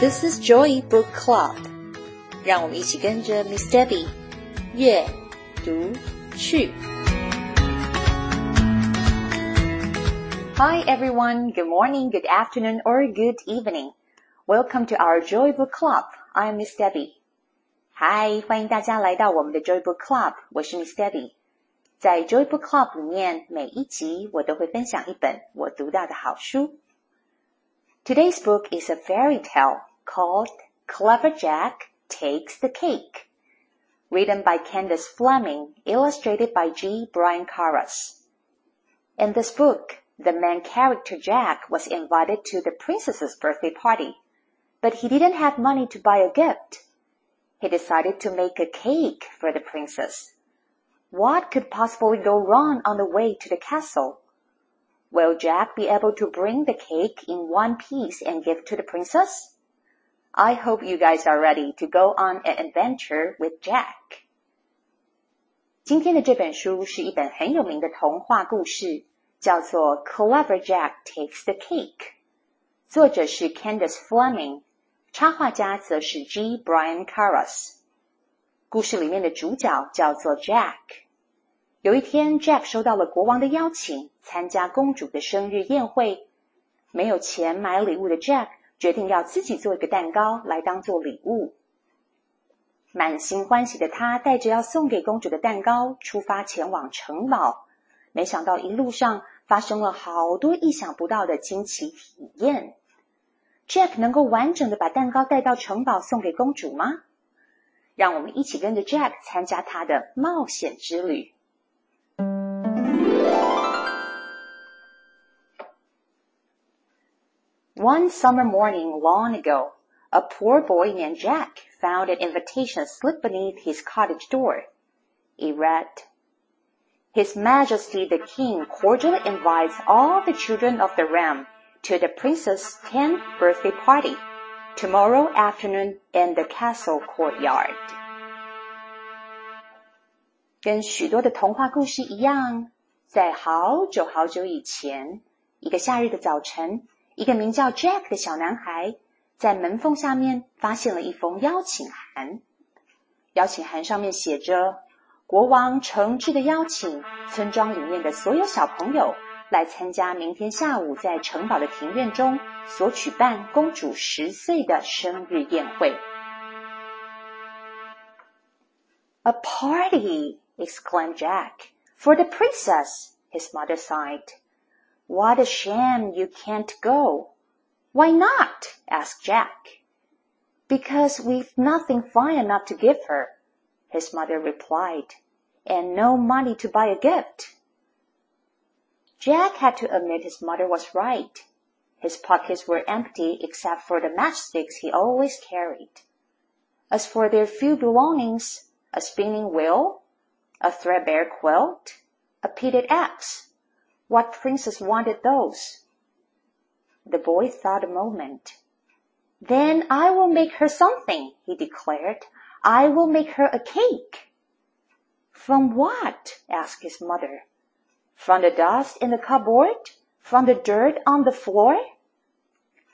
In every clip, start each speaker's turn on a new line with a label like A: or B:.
A: This is Joy Book Club，让我们一起跟着 Miss Debbie 阅读去。Hi everyone, good morning, good afternoon, or good evening. Welcome to our Joy Book Club. I'm Miss Debbie. Hi，欢迎大家来到我们的 Joy Book Club，我是 Miss Debbie。在 Joy Book Club 里面，每一集我都会分享一本我读到的好书。Today's book is a fairy tale called Clever Jack Takes the Cake, written by Candace Fleming, illustrated by G. Brian Karas. In this book, the main character Jack was invited to the princess's birthday party, but he didn't have money to buy a gift. He decided to make a cake for the princess. What could possibly go wrong on the way to the castle? Will Jack be able to bring the cake in one piece and give to the princess? I hope you guys are ready to go on an adventure with Jack. 今天的这本书是一本很有名的童话故事，叫做《Clever Jack Takes the Cake》，作者是 Candace Fleming，插画家则是 G. Brian Karas。故事里面的主角叫做 Jack。有一天，Jack 收到了国王的邀请，参加公主的生日宴会。没有钱买礼物的 Jack。决定要自己做一个蛋糕来当做礼物。满心欢喜的他，带着要送给公主的蛋糕出发前往城堡。没想到一路上发生了好多意想不到的惊奇体验。Jack 能够完整的把蛋糕带到城堡送给公主吗？让我们一起跟着 Jack 参加他的冒险之旅。One summer morning long ago, a poor boy named Jack found an invitation slipped beneath his cottage door. It read, His Majesty the King cordially invites all the children of the realm to the princess' tenth birthday party tomorrow afternoon in the castle courtyard. 跟许多的童话故事一样，在好久好久以前，一个夏日的早晨， 一个名叫 Jack 的小男孩在门缝下面发现了一封邀请函。邀请函上面写着：“国王诚挚的邀请村庄里面的所有小朋友。”来参加明天下午在城堡的庭院中所举办公主十岁的生日宴会。A party! exclaimed Jack. For the princess, his mother sighed. What a shame you can't go. Why not? asked Jack. Because we've nothing fine enough to give her, his mother replied, and no money to buy a gift. Jack had to admit his mother was right. His pockets were empty except for the matchsticks he always carried. As for their few belongings, a spinning wheel, a threadbare quilt, a pitted axe, what princess wanted those? The boy thought a moment. Then I will make her something, he declared. I will make her a cake. From what? asked his mother. From the dust in the cupboard? From the dirt on the floor?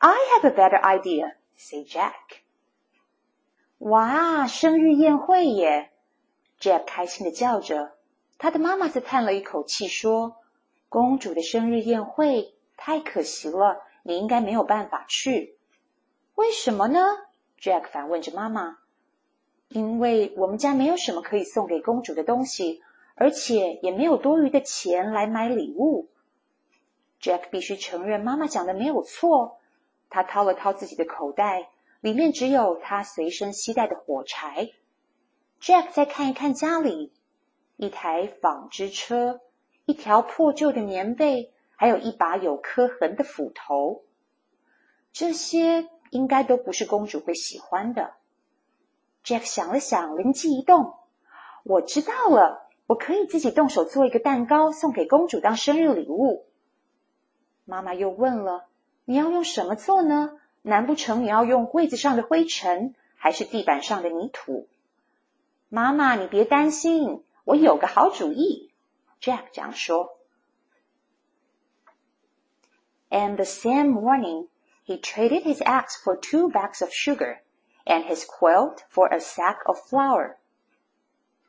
A: I have a better idea, said Jack. 哇，生日宴会耶！Jack 开心的叫着。他的妈妈则叹了一口气说：“ ：“公主的生日宴会太可惜了，你应该没有办法去。”为什么呢？Jack 反问着妈妈。因为我们家没有什么可以送给公主的东西。而且也没有多余的钱来买礼物。Jack 必须承认，妈妈讲的没有错。他掏了掏自己的口袋，里面只有他随身携带的火柴。Jack 再看一看家里，一台纺织车，一条破旧的棉被，还有一把有磕痕的斧头。这些应该都不是公主会喜欢的。Jack 想了想，灵机一动，我知道了。我可以自己动手做一个蛋糕送给公主当生日礼物。妈妈又问了：“你要用什么做呢？难不成你要用柜子上的灰尘，还是地板上的泥土？”妈妈，你别担心，我有个好主意。Jack 这样说。And the same morning, he traded his eggs for two bags of sugar and his quilt for a sack of flour.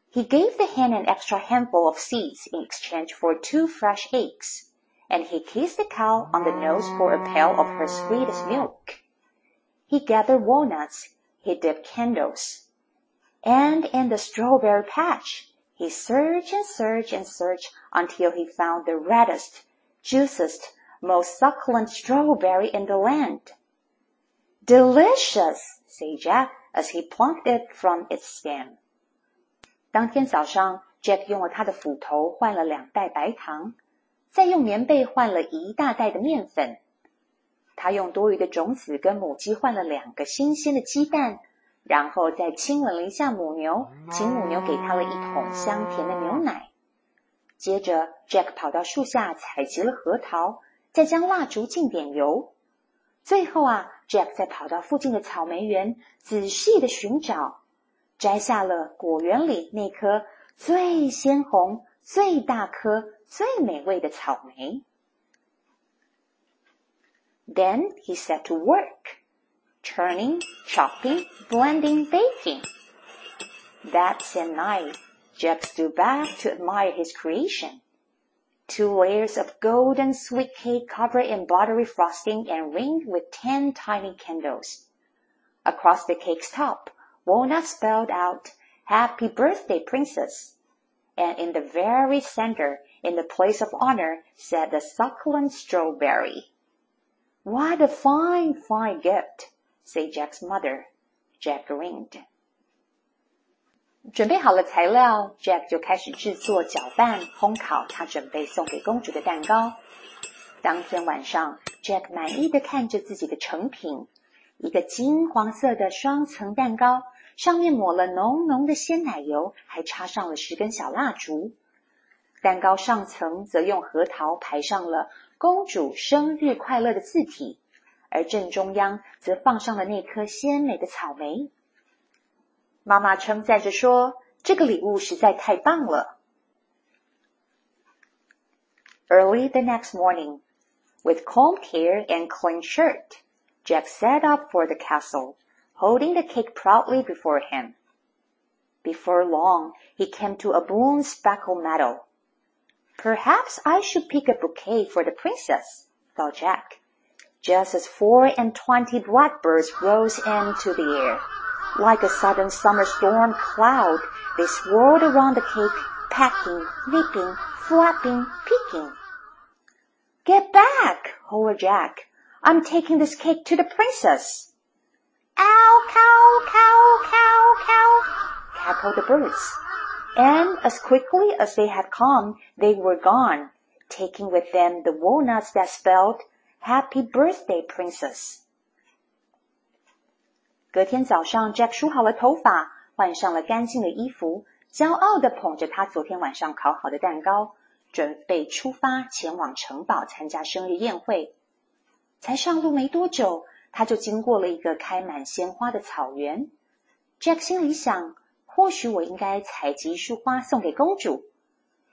A: He gave the hen an extra handful of seeds in exchange for two fresh eggs, and he kissed the cow on the nose for a pail of her sweetest milk. He gathered walnuts, he dipped candles, and in the strawberry patch he searched and searched and searched until he found the reddest, juiciest, most succulent strawberry in the land. Delicious, said Jack as he plucked it from its stem. 当天早上，Jack 用了他的斧头换了两袋白糖，再用棉被换了一大袋的面粉。他用多余的种子跟母鸡换了两个新鲜的鸡蛋， 然后再亲吻了一下母牛，请母牛给他了一桶香甜的牛奶。接着，Jack 跑到树下采集了核桃，再将蜡烛浸点油。最后啊，Jack 再跑到附近的草莓园，仔细的寻找。摘下了果园里那颗最鲜红、最大颗、最美味的草莓。Then he set to work, turning, chopping, blending, baking. That same night, Jack stood back to admire his creation. Two layers of golden sweet cake covered in buttery frosting and ringed with ten tiny candles. Across the cake's top, Walnut spelled out, Happy Birthday, Princess. And in the very center, in the place of honor, sat the succulent strawberry. What a fine, fine gift, Say Jack's mother. Jack grinned. 准备好了材料，Jack 就开始制作、搅拌、烘烤他准备送给公主的蛋糕。当天晚上，Jack 满意的看着自己的成品，一个金黄色的双层蛋糕。上面抹了浓浓的鲜奶油，还插上了十根小蜡烛。蛋糕上层则用核桃排上了“公主生日快乐”的字体，而正中央则放上了那颗鲜美的草莓。妈妈称赞着说：“这个礼物实在太棒了。” Early the next morning, with combed hair and clean shirt, Jack set up for the castle. holding the cake proudly before him. Before long, he came to a blue speckled meadow. Perhaps I should pick a bouquet for the princess, thought Jack, just as four and twenty blackbirds rose into the air. Like a sudden summer storm cloud, they swirled around the cake, pecking, nipping, flapping, peeking. Get back, hollered Jack. I'm taking this cake to the princess. Ow, cow, cow, cow, cow, cackled the birds. And as quickly as they had come, they were gone, taking with them the walnuts that spelled Happy Birthday, Princess. 隔天早上，Jack 梳好了头发，换上了干净的衣服，骄傲地捧着他昨天晚上烤好的蛋糕，准备出发前往城堡参加生日宴会。才上路没多久，他就经过了一个开满鲜花的草原。Jack 心里想，或许我应该采集一束花送给公主。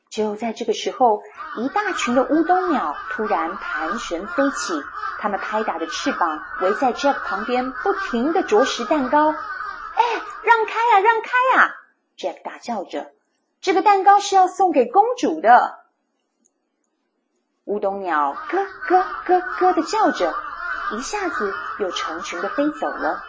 A: 就在这个时候，一大群的乌冬鸟突然盘旋飞起，它们拍打着翅膀，围在 Jack 旁边，不停的啄食蛋糕。哎，让开呀，让开呀！Jack 大叫着：“这个蛋糕是要送给公主的。”乌冬鸟咯咯咯咯的叫着。一下子又成群的飞走了。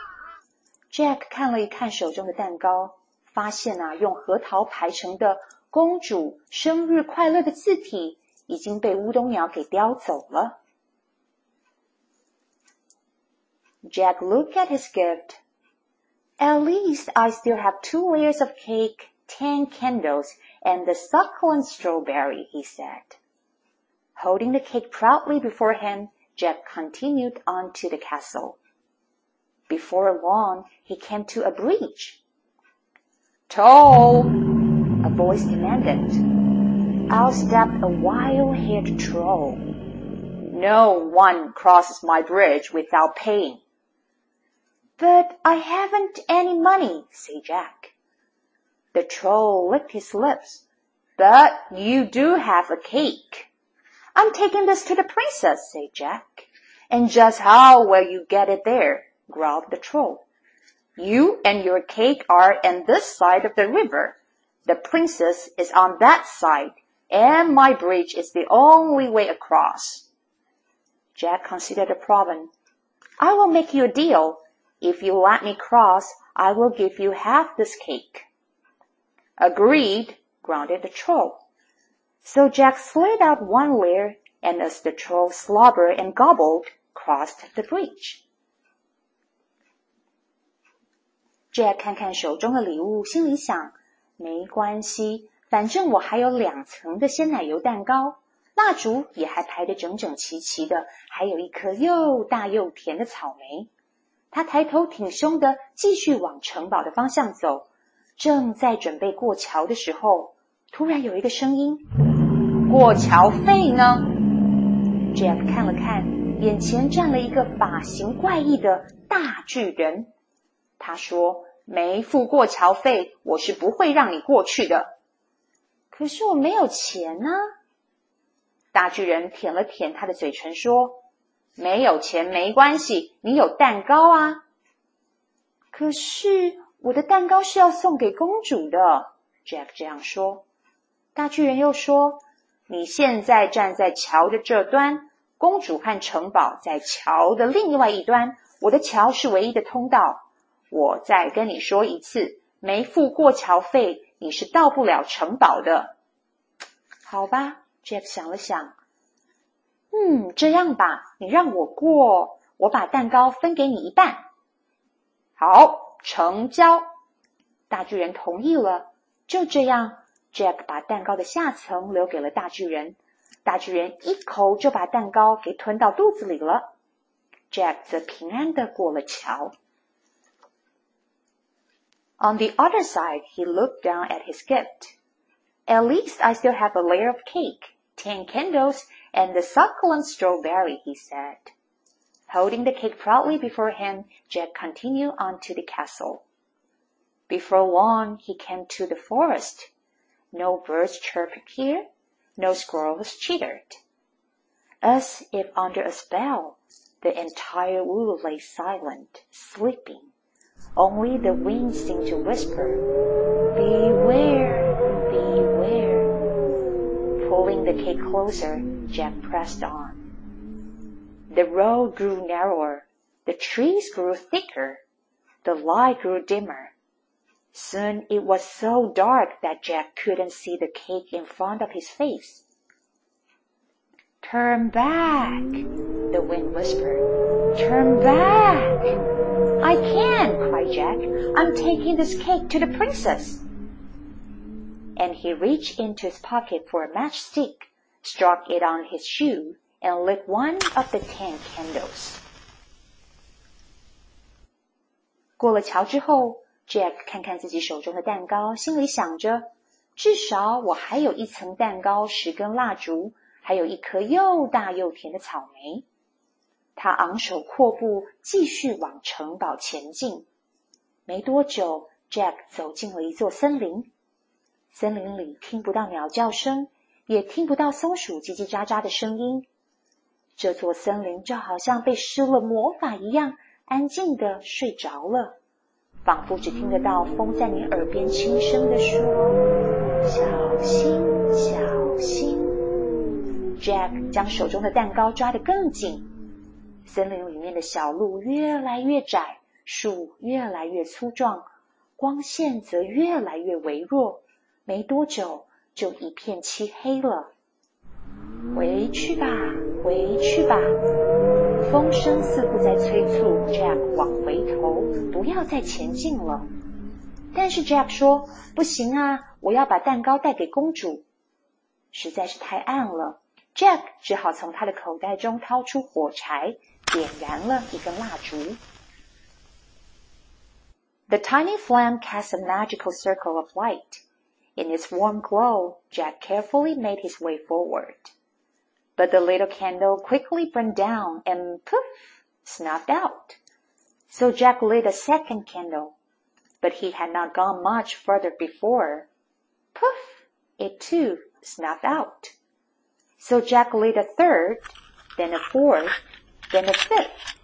A: Jack 看了一看手中的蛋糕，发现啊，用核桃排成的“公主生日快乐”的字体已经被乌冬鸟给叼走了。Jack looked at his gift. At least I still have two layers of cake, ten candles, and the succulent strawberry, he said. Holding the cake proudly before him, Jack continued on to the castle. Before long, he came to a bridge. Toll! Voice demanded. I'll step a wild-haired troll. No one crosses my bridge without paying. But I haven't any money, said Jack. The troll licked his lips. But you do have a cake. I'm taking this to the princess, said Jack. And just how will you get it there? growled the troll. You and your cake are on this side of the river. The princess is on that side, and my bridge is the only way across. Jack considered the problem. I will make you a deal. If you let me cross, I will give you half this cake. Agreed, grunted the troll. So Jack slid out one layer, and as the troll slobbered and gobbled, crossed the bridge. Jack 看看手中的礼物，心里想： 没关系，反正我还有两层的鲜奶油蛋糕，蜡烛也还排得整整齐齐的，还有一颗又大又甜的草莓。他抬头挺胸的继续往城堡的方向走，正在准备过桥的时候，突然有一个声音：“过桥费呢？”Jack 看了看，眼前站了一个发型怪异的大巨人。他说。没付过桥费，我是不会让你过去的。可是我没有钱呢。大巨人舔了舔他的嘴唇，说：“没有钱没关系，你有蛋糕啊。”可是我的蛋糕是要送给公主的。Jack 这样说。大巨人又说：“你现在站在桥的这端，公主和城堡在桥的另外一端，我的桥是唯一的通道。”我再跟你说一次，没付过桥费，你是到不了城堡的。好吧，Jack 想了想，嗯，这样吧，你让我过，我把蛋糕分给你一半。好，成交。大巨人同意了。就这样，Jack 把蛋糕的下层留给了大巨人，大巨人一口就把蛋糕给吞到肚子里了。Jack 则平安的过了桥。On the other side, he looked down at his gift. At least I still have a layer of cake, ten candles, and the succulent strawberry, he said. Holding the cake proudly before him, Jack continued on to the castle. Before long, he came to the forest. No birds chirped here, no squirrels chittered. As if under a spell, the entire wood lay silent, sleeping. Only the wind seemed to whisper, Beware, beware. Pulling the cake closer, Jack pressed on. The road grew narrower, the trees grew thicker, the light grew dimmer. Soon it was so dark that Jack couldn't see the cake in front of his face. Turn back, the wind whispered. Turn back. I can't, cried Jack. I'm taking this cake to the princess. And he reached into his pocket for a matchstick, struck it on his shoe, and lit one of the ten candles. 过了桥之后，Jack 看看自己手中的蛋糕，心里想着：至少我还有一层蛋糕，十根蜡烛，还有一颗又大又甜的草莓。他昂首阔步，继续往城堡前进。 没多久，Jack 走进了一座森林。森林里听不到鸟叫声，也听不到松鼠叽叽喳喳的声音。这座森林就好像被施了魔法一样，安静的睡着了，仿佛只听得到风在你耳边轻声的说：“小心，小心。” Jack 将手中的蛋糕抓得更紧。森林里面的小路越来越窄，树越来越粗壮，光线则越来越微弱。没多久，就一片漆黑了。回去吧，回去吧。风声似乎在催促 Jack 往回头，不要再前进了。但是 Jack 说：“不行啊，我要把蛋糕带给公主。”实在是太暗了。Jack 只好从他的口袋中掏出火柴，点燃了一根蜡烛。The tiny flame cast a magical circle of light. In its warm glow, Jack carefully made his way forward. But the little candle quickly burned down and poof, snuffed out. So Jack lit a second candle, but he had not gone much further before. Poof, it too snuffed out. So Jack lit a third, then a fourth, then a fifth,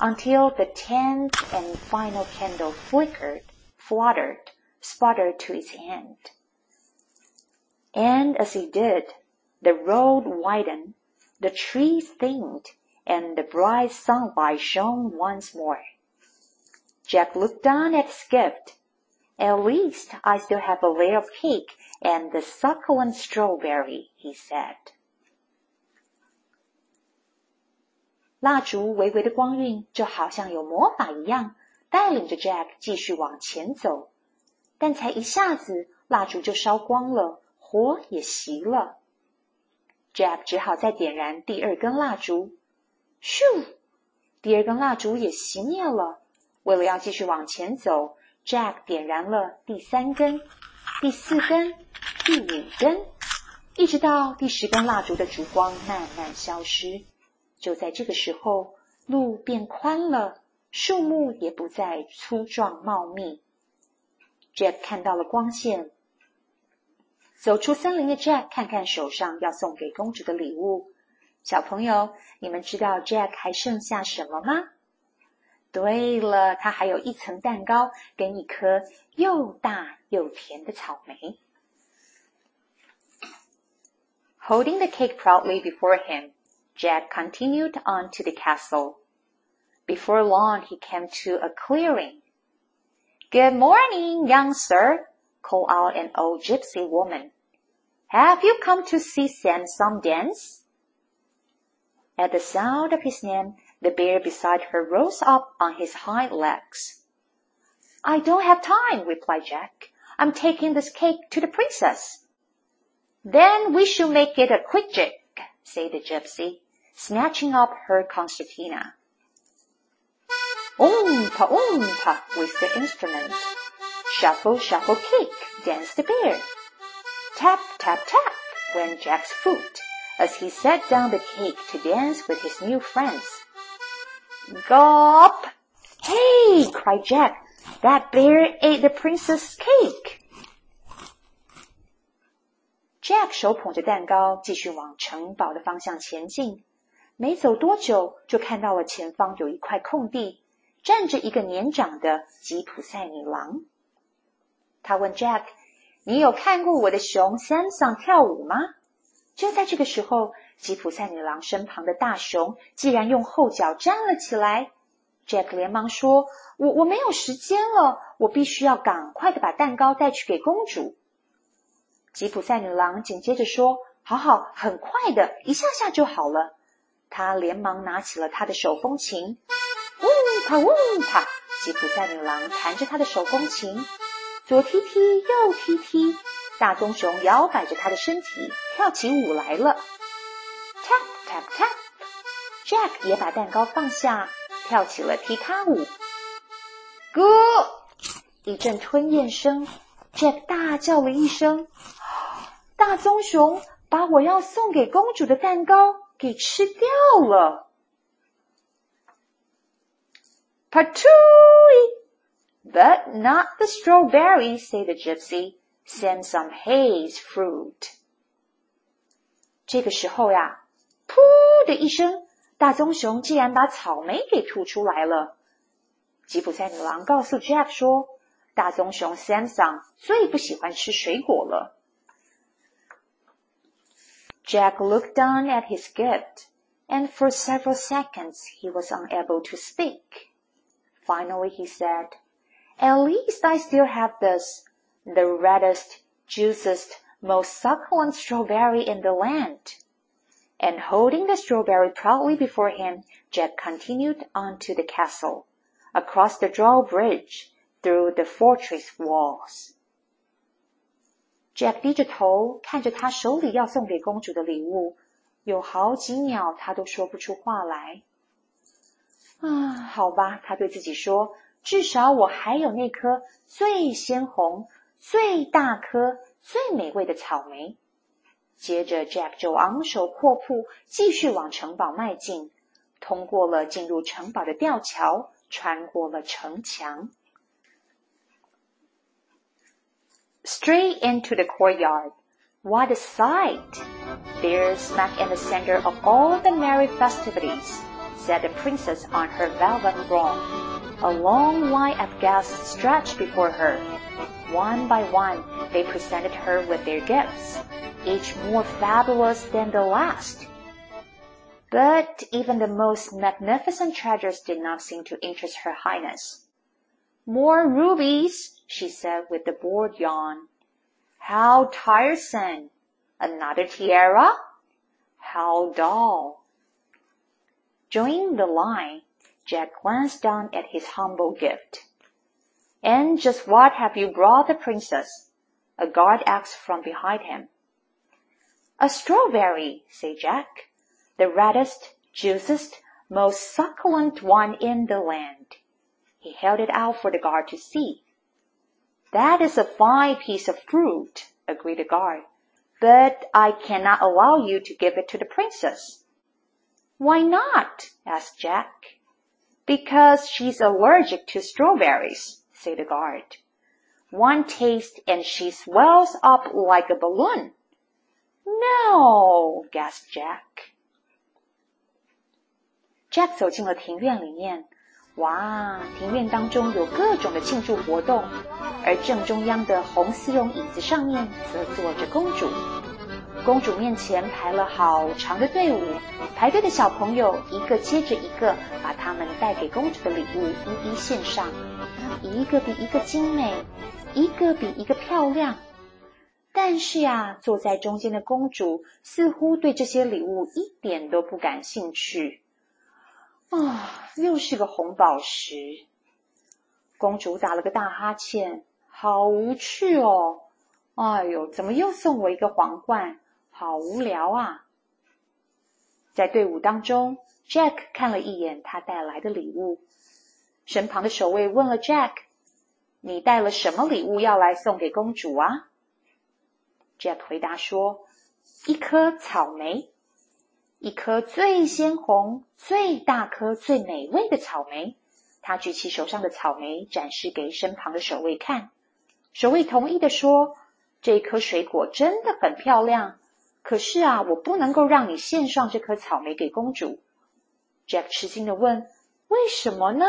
A: until the tenth and final candle flickered, fluttered, sputtered to its end. And as it did, the road widened, the trees thinned, and the bright sunlight shone once more. Jack looked down at his gift. At least I still have a layer of cake and the succulent strawberry, he said. 蜡烛微微的光晕，就好像有魔法一样，带领着 Jack 继续往前走。但才一下子，蜡烛就烧光了，火也熄了。Jack 只好再点燃第二根蜡烛。咻！第二根蜡烛也熄灭了。为了要继续往前走，Jack 点燃了第三根、第四根、第五根，一直到第十根蜡烛的烛光慢慢消失。就在这个时候，路变宽了，树木也不再粗壮茂密。Jack 看到了光线，走出森林的 Jack 看看手上要送给公主的礼物。小朋友，你们知道 Jack 还剩下什么吗？对了，他还有一层蛋糕跟一颗又大又甜的草莓。Holding the cake proudly before him. Jack continued on to the castle. Before long he came to a clearing. Good morning, young sir, called out an old gypsy woman. Have you come to see Samson dance? At the sound of his name, the bear beside her rose up on his hind legs. I don't have time, replied Jack. I'm taking this cake to the princess. Then we shall make it a quick jig, said the gypsy snatching up her concertina. Oompa oompa with the instrument. Shuffle, shuffle, kick, dance the bear. Tap, tap, tap went Jack's foot as he set down the cake to dance with his new friends. Gulp! Hey! cried Jack. That bear ate the princess' cake. Jack 手捧着蛋糕，继续往城堡的方向前进。 没走多久，就看到了前方有一块空地，站着一个年长的吉普赛女郎。他问 Jack：“ 你有看过我的熊 Samson 跳舞吗？”就在这个时候，吉普赛女郎身旁的大熊竟然用后脚站了起来。Jack 连忙说：“我我没有时间了，我必须要赶快的把蛋糕带去给公主。”吉普赛女郎紧接着说：“好好，很快的，一下下就好了。”他连忙拿起了他的手风琴，呜啪呜啪，吉普赛女郎弹着她的手风琴，左踢踢，右踢踢，大棕熊摇摆着他的身体，跳起舞来了。Tap tap tap，Jack 也把蛋糕放下，跳起了踢踏舞。哥，一阵吞咽声，Jack 大叫了一声：“大棕熊把我要送给公主的蛋糕！”给吃掉了。Patooey! But not the strawberry, said the gypsy. Send some haze fruit. 这个时候呀，噗的一声，大棕熊竟然把草莓给吐出来了。吉普赛女郎告诉 Jack 说，大棕熊 Samson 最不喜欢吃水果了。Jack looked down at his gift, and for several seconds he was unable to speak. Finally he said, At least I still have this, the reddest, juiciest, most succulent strawberry in the land. And holding the strawberry proudly before him, Jack continued on to the castle, across the drawbridge, through the fortress walls. Jack 低着头看着他手里要送给公主的礼物，有好几秒他都说不出话来。啊，好吧，他对自己说，至少我还有那颗最鲜红、最大颗、最美味的草莓。接着，Jack 就昂首阔步，继续往城堡迈进，通过了进入城堡的吊桥，穿过了城墙。Straight into the courtyard. What a sight! There, smack in the center of all the merry festivities, set the princess on her velvet throne. A long line of guests stretched before her. One by one, they presented her with their gifts, each more fabulous than the last. But even the most magnificent treasures did not seem to interest her highness. More rubies, she said with a bored yawn. How tiresome! Another tiara? How dull! Joining the line, Jack glanced down at his humble gift. And just what have you brought the princess? A guard asked from behind him. A strawberry, said Jack. The reddest, juiciest, most succulent one in the land. He held it out for the guard to see. That is a fine piece of fruit, agreed the guard. But I cannot allow you to give it to the princess. Why not? asked Jack. Because she's allergic to strawberries, said the guard. One taste and she swells up like a balloon. No, gasped Jack. Jack 走进了庭院里面， 哇，庭院当中有各种的庆祝活动，而正中央的红丝绒椅子上面则坐着公主。公主面前排了好长的队伍，排队的小朋友一个接着一个把他们带给公主的礼物一一献上，一个比一个精美，一个比一个漂亮。但是呀，坐在中间的公主似乎对这些礼物一点都不感兴趣。啊，又是个红宝石！公主打了个大哈欠，好无趣哦！哎呦，怎么又送我一个皇冠？好无聊啊！在队伍当中，Jack 看了一眼他带来的礼物，身旁的守卫问了 Jack：“ 你带了什么礼物要来送给公主啊？”Jack 回答说：“一颗草莓。”一颗最鲜红、最大颗、最美味的草莓，他举起手上的草莓，展示给身旁的守卫看。守卫同意的说：“这一颗水果真的很漂亮，可是啊，我不能够让你献上这颗草莓给公主。”Jack 吃惊的问：“为什么呢？”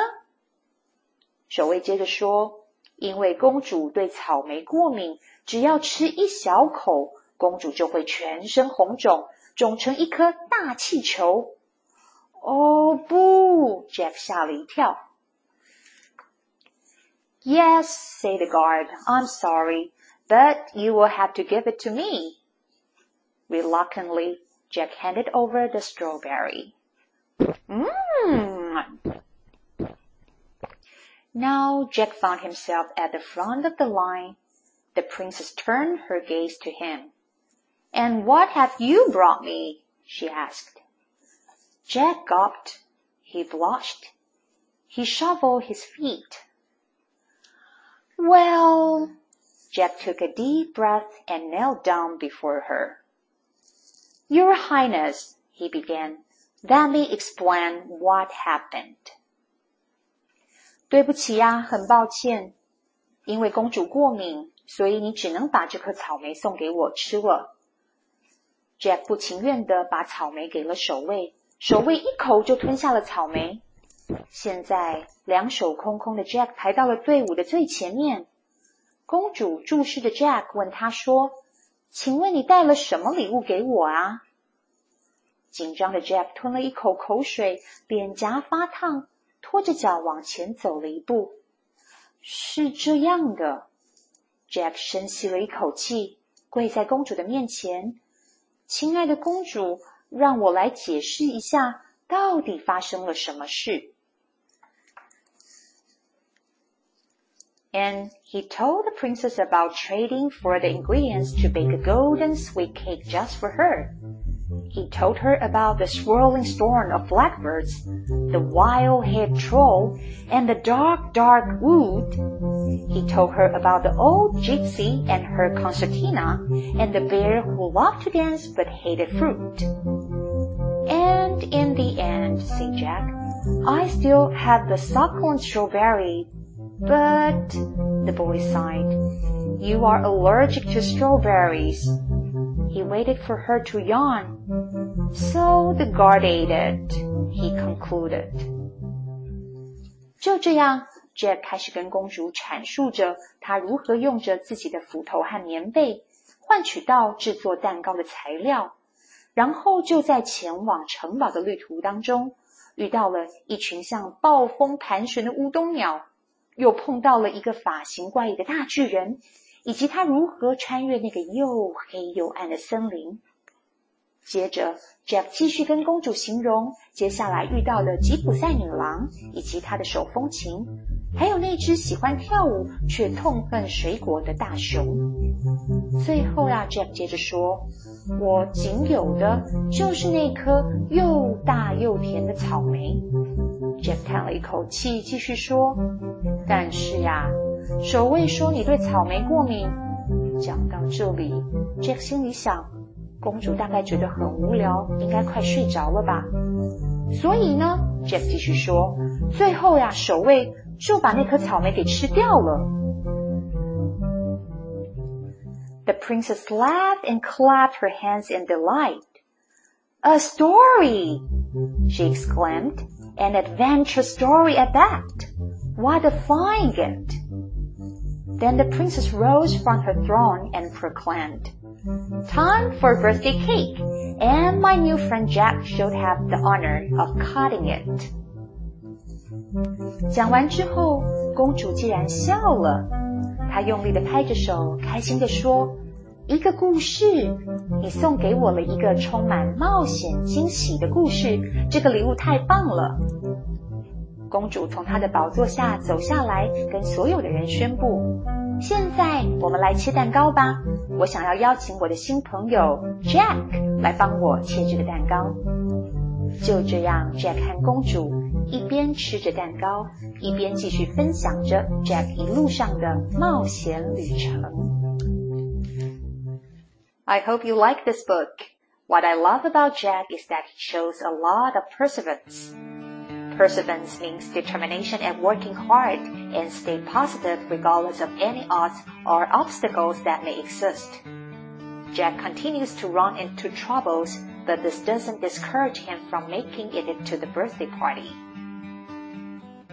A: 守卫接着说：“因为公主对草莓过敏，只要吃一小口，公主就会全身红肿。”肿成一颗大气球。哦不！Jeff 吓了一跳。Yes, said the guard. I'm sorry, but you will have to give it to me. Reluctantly, Jack handed over the strawberry. Mmm. Now Jack found himself at the front of the line. The princess turned her gaze to him. And what have you brought me? she asked. Jack gulped. He blushed. He shuffled his feet. Well, Jack took a deep breath and knelt down before her. Your Highness, he began, let me explain what happened. 对不起呀，很抱歉，因为公主过敏，所以你只能把这颗草莓送给我吃了。 Jack 不情愿的把草莓给了守卫，守卫一口就吞下了草莓。现在两手空空的 Jack 排到了队伍的最前面。公主注视着 Jack，问他说：“请问你带了什么礼物给我啊？”紧张的 Jack 吞了一口口水，脸颊发烫，拖着脚往前走了一步。是这样的，Jack 深吸了一口气，跪在公主的面前。亲爱的公主，让我来解释一下，到底发生了什么事。And he told the princess about trading for the ingredients to bake a golden sweet cake just for her. He told her about the swirling storm of blackbirds, the wild-haired troll, and the dark, dark wood. He told her about the old gypsy and her concertina, and the bear who loved to dance but hated fruit. And in the end, said Jack, I still have the succulent strawberry, but, the boy sighed, you are allergic to strawberries. He waited for her to yawn. So the guard ate it. he concluded. 就这样，Jack 开始跟公主阐述着他如何用着自己的斧头和棉被换取到制作蛋糕的材料，然后就在前往城堡的旅途当中，遇到了一群像暴风盘旋的乌冬鸟，又碰到了一个发型怪异的大巨人，以及他如何穿越那个又黑又暗的森林。接着，Jack 继续跟公主形容接下来遇到的吉普赛女郎以及她的手风琴，还有那只喜欢跳舞却痛恨水果的大熊。最后呀，Jack 接着说：“我仅有的就是那颗又大又甜的草莓。”Jack 叹了一口气，继续说：“但是呀，守卫说你对草莓过敏。”讲到这里，Jack 心里想。公主大概觉得很无聊，应该快睡着了吧。所以呢，Jack 继续说，最后呀，守卫就把那颗草莓给吃掉了。The princess laughed and clapped her hands in delight. A story! she exclaimed. An adventure story at that. What a fine gift! Then the princess rose from her throne and proclaimed, Time for birthday cake, and my new friend Jack should have the honor of cutting it. 讲完之后，公主竟然笑了。她用力的拍着手，开心的说：“一个故事，你送给我了一个充满冒险惊喜的故事，这个礼物太棒了。” 公主从她的宝座下走下来，跟所有的人宣布：“现在我们来切蛋糕吧！我想要邀请我的新朋友 Jack 来帮我切这个蛋糕。”就这样，Jack 和公主一边吃着蛋糕，一边继续分享着 Jack 一路上的冒险旅程。I hope you like this book. What I love about Jack is that he shows a lot of perseverance. Perseverance means determination and working hard and stay positive regardless of any odds or obstacles that may exist. Jack continues to run into troubles, but this doesn't discourage him from making it to the birthday party.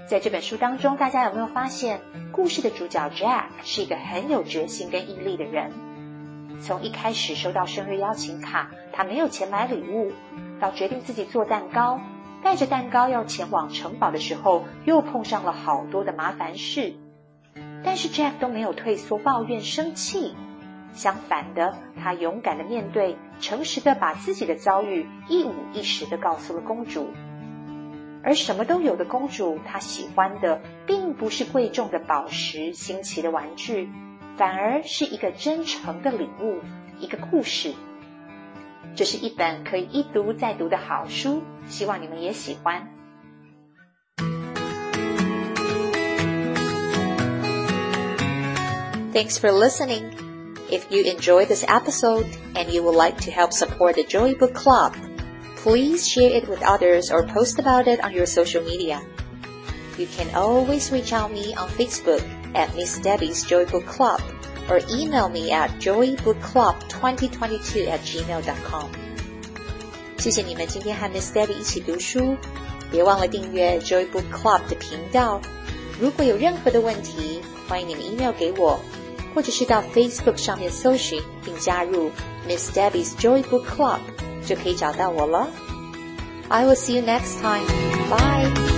A: 在这本书当中，大家有没有发现，故事的主角 Jack 是一个很有决心跟毅力的人？从一开始收到生日邀请卡，他没有钱买礼物，到决定自己做蛋糕， 带着蛋糕要前往城堡的时候，又碰上了好多的麻烦事，但是 Jack 都没有退缩、抱怨、生气。相反的，他勇敢的面对，诚实的把自己的遭遇一五一十的告诉了公主。而什么都有的公主，她喜欢的并不是贵重的宝石、新奇的玩具，反而是一个真诚的礼物，一个故事。这是一本可以一读再读的好书，希望你们也喜欢。Thanks for listening. If you enjoyed this episode and you would like to help support the Joy Book Club, please share it with others or post about it on your social media. You can always reach out me on Facebook at Miss Debbie's Joy Book Club or email me at joybookclub2022 at gmail.com。 谢谢你们今天和 Miss Debbie 一起读书，别忘了订阅 Joy Book Club 的频道。如果有任何的问题，欢迎你们 email 给我，或者是到 Facebook 上面搜寻并加入 Miss Debbie's Joy Book Club，就可以找到我了。I will see you next time. Bye.